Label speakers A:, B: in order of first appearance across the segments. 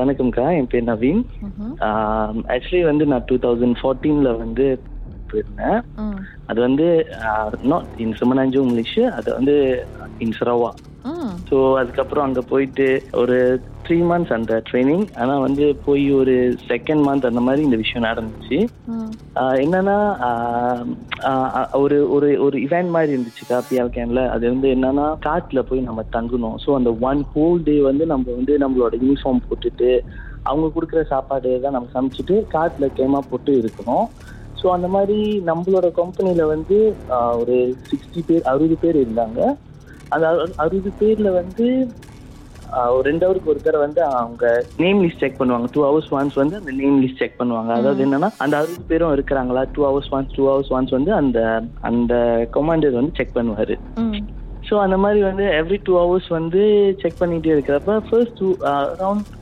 A: வணக்கம்க்கா என் பேர் நவீன். ஆக்சுவலி வந்து நான் டூ தௌசண்ட் ஃபோர்டீன்ல வந்து போயிருந்தேன். அது வந்து நாட் இன் சுமனாஞ்சு இங்கிலீஷ் அது வந்து இன் சரவா. ஸோ அதுக்கப்புறம் அங்கே போயிட்டு ஒரு த்ரீ மந்த்ஸ் அந்த ட்ரைனிங் ஆனால் வந்து போய் ஒரு செகண்ட் மந்த் அந்த மாதிரி இந்த விஷயம் நடந்துச்சு. என்னன்னா ஒரு ஒரு ஒரு இவெண்ட் மாதிரி இருந்துச்சுக்கா பிஆர் கேன்ல அது வந்து என்னன்னா காட்டுல போய் நம்ம தங்கணும் ஸோ அந்த ஒன் ஹோல் டே வந்து நம்ம வந்து நம்மளோட யூனிஃபார்ம் போட்டுட்டு அவங்க கொடுக்குற சாப்பாடு தான் நம்ம சமைச்சிட்டு காட்டுல கேமா போட்டு இருக்கணும் ஸோ அந்த மாதிரி நம்மளோட கம்பெனில வந்து ஒரு சிக்ஸ்டி பேர் அறுபது பேர் இருந்தாங்க. அந்த அறு- அறுபது பேர்ல வந்து ஒரு ரெண்டு ஹவருக்கு ஒரு தடவை வந்து அவங்க நேம் லிஸ்ட் செக் பண்ணுவாங்க. டூ ஹவர்ஸ் ஒன்ஸ் வந்து அந்த நேம் லிஸ்ட் செக் பண்ணுவாங்க. அதாவது என்னன்னா அந்த அறுபது பேரும் இருக்கிறாங்களா? Two hours once two hours once வந்து அந்த அந்த கமாண்டர் வந்து செக் பண்ணுவாரு. ஸோ அந்த மாதிரி வந்து எவ்ரி டூ ஹவர்ஸ் வந்து செக் பண்ணிட்டே இருக்கிறப்ப ஃபர்ஸ்ட் டூ அரவுண்ட்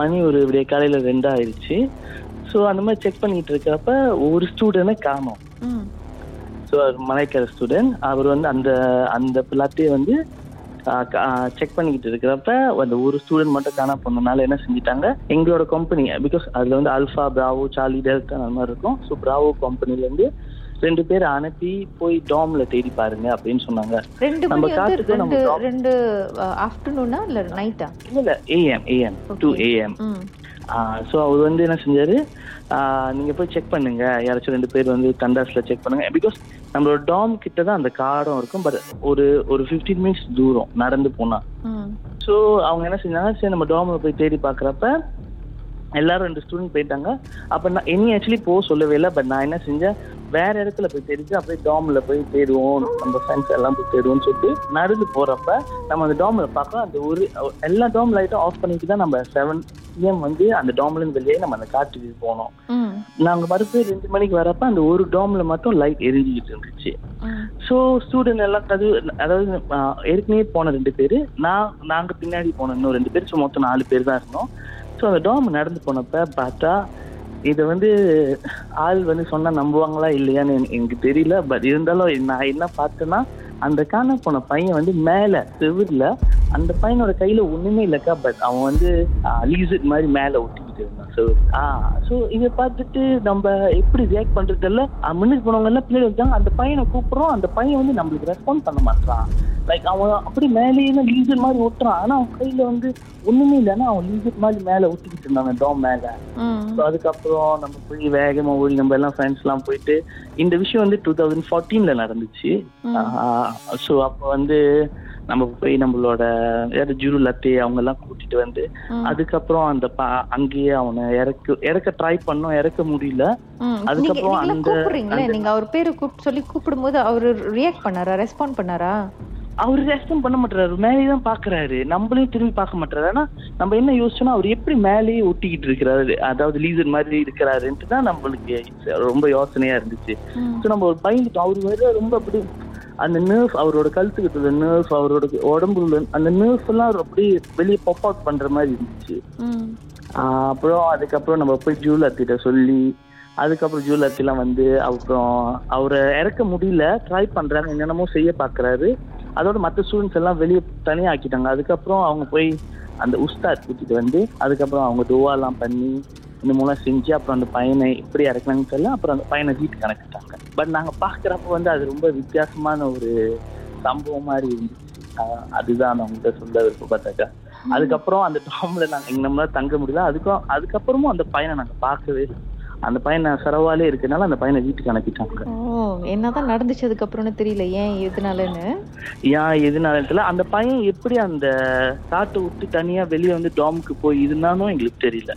A: மணி ஒரு விடிய காலையில ரெண்டு ஆயிடுச்சு ஸோ அந்த மாதிரி செக் பண்ணிட்டு இருக்கிறப்ப ஒரு ஸ்டூடெண்ட்டை காணோம். ஸோ மலைக்கர ஸ்டூடெண்ட் அவர் வந்து அந்த அந்த பிள்ளாத்தையே வந்து செக் பண்ணிக்கிட்டு இருக்கிறப்ப அந்த ஒரு ஸ்டூடெண்ட் மட்டும் காணா போனதுனால என்ன செஞ்சிட்டாங்க? எங்களோட கம்பெனி பிகாஸ் அதுல வந்து அல்ஃபா பிராவோ சார்லி டெல்டா அந்த மாதிரி இருக்கும். ஸோ பிராவோ கம்பெனில இருந்து ரெண்டு பேர் அனுப்பி போய் டாம்ல தேடி பாருங்க அப்படின்னு சொன்னாங்க.
B: ரெண்டு
A: நம்ம காட்டுக்கு நம்ம
B: ரெண்டு ஆஃப்டர்நூனா இல்ல நைட்டா
A: இல்ல AM AM two AM so அவர் வந்து என்ன செஞ்சாரு? ஆஹ் நீங்க போய் செக் பண்ணுங்க. யாராச்சும் ரெண்டு பேர் வந்து தண்டாஸ்ல செக் பண்ணுங்க. பிகாஸ் நம்மளோட டாம் கிட்ட தான் அந்த கார்டும் இருக்கும் பட் ஒரு ஒரு 15 மினிட்ஸ் தூரம் நடந்து போனா.
B: ம்.
A: ஸோ அவங்க என்ன செஞ்சாங்க? சரி நம்ம டாம்ல போய் தேடி பார்க்குறப்ப எல்லாரும் ரெண்டு ஸ்டூடெண்ட் போயிட்டாங்க. அப்போ நான் இனி ஆக்சுவலி போக சொல்லவே இல்லை. பட் நான் என்ன செஞ்சேன்? வேற இடத்துல போய் தேடிச்சு அப்படியே டாம்ல போய் தேடுவோம். நம்ம ஃப்ரெண்ட்ஸ் எல்லாம் போய் தேடுவோம்னு சொல்லிட்டு நடந்து போறப்ப நம்ம அந்த டாம்ல பார்க்க அந்த ஒரு எல்லா டாம் லைட்டும் ஆஃப் பண்ணிட்டு தான் நம்ம செவன் பிஎம் வந்து அந்த டாம்ல இருந்து வெளியே நம்ம அந்த காட்டுக்கு போனோம். நாங்க மறுபடியும் ரெண்டு மணிக்கு வரப்ப அந்த ஒரு டாம்ல மட்டும் லைட் எரிஞ்சுக்கிட்டு இருந்துச்சு. ஸோ ஸ்டூடெண்ட் எல்லாம் அது அதாவது ஏற்கனவே போன ரெண்டு பேர். நான் நாங்கள் பின்னாடி போன இன்னும் ரெண்டு பேர். ஸோ மொத்தம் நாலு பேர் தான் இருந்தோம். அந்த டோம் நடந்து போனப்ப பார்த்தா இதை வந்து ஆள் வந்து சொன்னா நம்புவாங்களா இல்லையான்னு எனக்கு- தெரியல. பட் இருந்தாலும் நான் என்ன பார்த்தேன்னா அந்த காண போன பையன் வந்து மேல செவிரில் அந்த பையனோட கையில ஒண்ணுமே இல்லக்கா. பட் அவன் வந்து லீசட் மாதிரி மேல ஒட்டிக்கிட்டு ஆ ஸோ இதை பார்த்துட்டு நம்ம எப்படி ரியாக்ட் பண்றது இல்ல முன்னுக்கு போனவங்க எல்லாம் பின்னாடி வச்சாங்க அந்த பையனை கூப்பிடுறோம். அந்த பையன் வந்து நம்மளுக்கு ரெஸ்பாண்ட் பண்ண மாட்டான் லைக் அவன் அப்படி மேலேயே லீசர் மாதிரி ஒட்டுறான். ஆனா அவன் கையில வந்து ஒண்ணுமே இல்லைன்னா அவன் லீசர் மாதிரி மேல ஒட்டிக்கிட்டு இருந்தான் அந்த டாம் மேல. ஸோ அதுக்கப்புறம் நம்ம போய் வேகமா ஓடி நம்ம எல்லாம் ஃப்ரெண்ட்ஸ் எல்லாம் போயிட்டு இந்த விஷயம் வந்து டூ தௌசண்ட் ஃபோர்டீன்ல நடந்துச்சு. ஸோ அப்போ வந்து நம்ம போய் நம்மளோட யாரு ஜுரு லத்தே அவங்க எல்லாம் கூட்டிட்டு வந்து. அதுக்கப்புறம் அந்த அங்கேயே அவனை இறக்க இறக்க ட்ரை பண்ணோம் இறக்க முடியல. அதுக்கப்புறம் அந்த-
B: நீங்க அவர் பேரு கூப்பிட்டு சொல்லி கூப்பிடும்போது அவரு ரியாக்ட் பண்ணாரா? ரெஸ்பாண்ட் பண்ணாரா?
A: அவர் ரெஸ்பாண்ட் பண்ண மாட்டாரு மேலேயே தான் பாக்குறாரு. நம்மளையும் திரும்பி பார்க்க மாட்டாரு ஆனா நம்ம என்ன யோசிச்சோம்னா அவர் எப்படி மேலேயே ஒட்டிக்கிட்டு இருக்கிறாரு? அதாவது லீசர் மாதிரி இருக்கிறாருன்ட்டு தான் நம்மளுக்கு ரொம்ப யோசனையா இருந்துச்சு. ஸோ நம்ம ஒரு பயந்துட்டோம். அவர் வேற ரொம்ப அப்படி அந்த நர்வ் அவரோட கழுத்துக்கிட்ட உள்ள நர்வ் அவரோட உடம்புல உள்ள அந்த நர்வ் எல்லாம் அப்படியே வெளியே பாப் அவுட் பண்ற மாதிரி இருந்துச்சு. அப்புறம் அதுக்கப்புறம் நம்ம போய் ஜூல் அத்திட்ட சொல்லி அதுக்கப்புறம் ஜூல் அத்திலாம் வந்து அப்புறம் அவரை இறக்க முடியல ட்ரை பண்றாங்க என்னென்னமோ செய்ய பாக்குறாரு. அதோட மற்ற ஸ்டூடெண்ட்ஸ் எல்லாம் வெளியே தனியா ஆக்கிட்டாங்க அதுக்கப்புறம் அவங்க போய் அந்த உஸ்தாத் கூட்டிட்டு வந்து அதுக்கப்புறம் அவங்க துவாலாம் பண்ணி இந்த மூலம் செஞ்சு அப்புறம் அந்த பையனை எப்படி இறக்குனாங்கன்னு தெரியல அப்புறம் அந்த பையனை வீட்டுக்கு அனுப்பிட்டாங்க. பட் நாங்க பாக்குறப்ப வந்து அது ரொம்ப வித்தியாசமான ஒரு சம்பவம் மாதிரி இருந்துச்சு. அதுதான் நான் உங்கள்கிட்ட சொல்ல விருப்பப்பட்டாக்கா அதுக்கப்புறம் அந்த டாம்ல நாங்க எங்க நம்மளால தங்க முடியல. அதுக்கும் அதுக்கப்புறமும் அந்த பையனை நாங்க பார்க்கவே இல்லை. அந்த பையனை சரவாலே இருக்கனால அந்த பையனை வீட்டுக்கு அனுப்பிட்டாங்க.
B: ஓ என்னதான் நடந்துச்சு அதுக்கப்புறம்னு தெரியல. ஏன் எதனாலன்னு?
A: ஏன் எதுனால தெரியல. அந்த பையன் எப்படி அந்த காட்டை விட்டு தனியா வெளியே வந்து டாமுக்கு போய் இருந்தாலும் எங்களுக்கு தெரியல.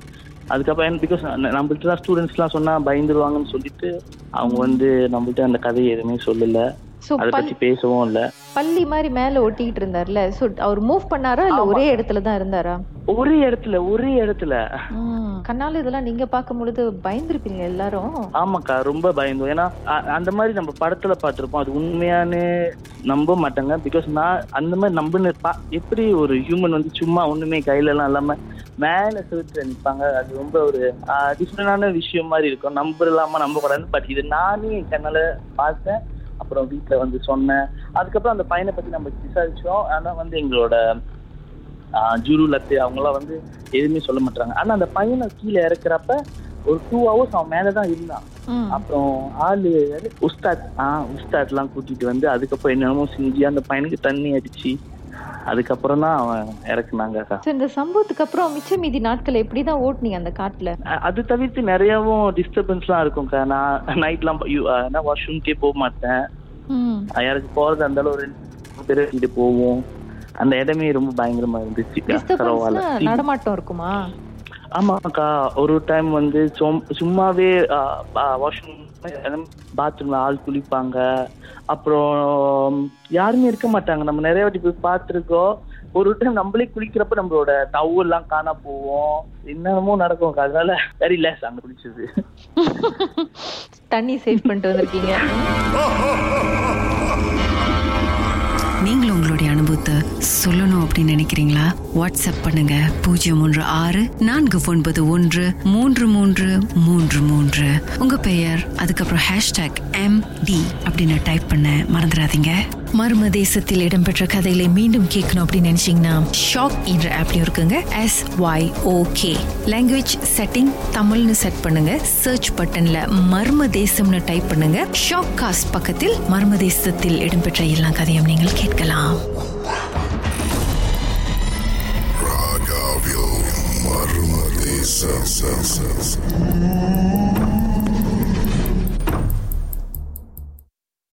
A: அதுக்கப்புறம் பிகாஸ் நம்மள்ட்ட தான் ஸ்டூடெண்ட்ஸ்லாம் சொன்னா பயந்துருவாங்கன்னு சொல்லிட்டு அவங்க வந்து நம்மள்ட்ட அந்த கதையை எதுவுமே சொல்லல. அதை பத்தி பேசவும் இல்ல.
B: பள்ளி மாதிரி மேல ஒட்டிக்கிட்டு இருந்தார்ல? சோ அவர் மூவ் பண்ணாரா? இல்ல ஒரே இடத்துல தான் இருந்தாரா?
A: ஒரே இடத்துல ஒரே இடத்துல.
B: கண்ணால இதெல்லாம் நீங்க பார்க்கும் பொழுது பயந்துருப்பீங்க எல்லாரும்.
A: ஆமாக்கா ரொம்ப பயந்தோம் ஏன்னா அந்த மாதிரி நம்ம படத்துல பார்த்திருப்போம். அது உண்மையானு நம்ப மாட்டாங்க. பிகாஸ் நான் அந்த மாதிரி நம்பின எப்படி ஒரு ஹியூமன் வந்து சும்மா ஒண்ணுமே கையில எல்லாம் இல்லாம மேல செலுத்து நிற்பாங்க அது ரொம்ப ஒரு டிஃப்ரெண்டான விஷயம் மாதிரி இருக்கும். நம்பலாமா நம்ப கூடாது பட் இது நானே என் கண்ணால பார்த்தேன். அப்புறம் வீட்ல வந்து சொன்னேன். அதுக்கப்புறம் அந்த பையனை பத்தி நம்ம விசாரிச்சோம். ஆனா வந்து எங்களோட ஜுரு லத்து அவங்களாம் வந்து எதுவுமே சொல்ல மாட்டாங்க ஆனா அந்த பையனை கீழே இறக்குறப்ப ஒரு டூ ஹவர்ஸ் அவன் மேலதான் இருந்தான்.
B: ம்.
A: அப்புறம் ஆளு? உஸ்தாத். ஆஹ் உஸ்தாத் எல்லாம் கூட்டிட்டு வந்து அதுக்கப்புறம் என்னென்னமோ செஞ்சு அந்த பையனுக்கு தண்ணி அடிச்சு அதுக்கப்புறம் தான் அவன் இறக்குனாங்க அக்கா.
B: இந்த சம்பவத்துக்கு அப்புறம் மிச்ச மீதி நாட்கள் எப்படிதான் ஓட்டுனீங்க அந்த காட்டுல?
A: அது தவிர்த்து நிறையவும் டிஸ்டர்பன்ஸ்லாம் இருக்கும்க்கா நான் நைட்லாம் நான் வாஷ்ரூம்க்கே போக மாட்டேன். யாருக்கு போறது இருந்தாலும் ஒரு ரெண்டு பேர் போவோம். அந்த இடமே ரொம்ப பயங்கரமா பரவாயில்ல.
B: நடமாட்டம் இருக்குமா?
A: ஆமாக்கா ஒரு டைம் வந்து சும்- சும்மாவே வாஷ்ரூம் பாத்ரூம்ல ஆள் குளிப்பாங்க. அப்புறம் யாருமே இருக்க மாட்டாங்க. நம்ம நிறைய வாட்டி போய் பார்த்துருக்கோம். ஒரு டைம் நம்மளே குளிக்கிறப்ப நம்மளோட டவ் எல்லாம் காணா போவோம் என்னென்னமோ நடக்கும். அதனால வெரி லேஸ் அங்க குளிச்சது.
B: தண்ணி சேவ் பண்ணிட்டு வந்திருக்கீங்க.
C: நீங்களும் சொல்லணும் அப்படின்னு நினைக்கிறீங்களா? வாட்ஸ்அப் பண்ணுங்க. பூஜ்ஜியம் ஒன்று ஆறு நான்கு ஒன்பது ஒன்று மூன்று மூன்று மூன்று மூன்று. உங்க பெயர் அதுக்கப்புறம் ஹேஷ்டாக் எம் டி அப்படின்னு டைப் பண்ண மறந்துடாதீங்க.
D: மர்ம தேசத்தில் இடம்பெற்ற கதைகளை மீண்டும் கேட்கணும் அப்படின்னு நினைச்சீங்கன்னா ஷாக் என்ற ஆப்லயும் இருக்குங்க. S Y okay language setting தமிழ்னு செட் பண்ணுங்க. சர்ச் பட்டன்ல மர்ம தேசம்னு டைப் பண்ணுங்க. ஷாக் காஸ்ட் பக்கத்தில் மர்ம தேசத்தில் இடம்பெற்ற எல்லா கதையும் நீங்கள் கேட்கலாம். Sensação.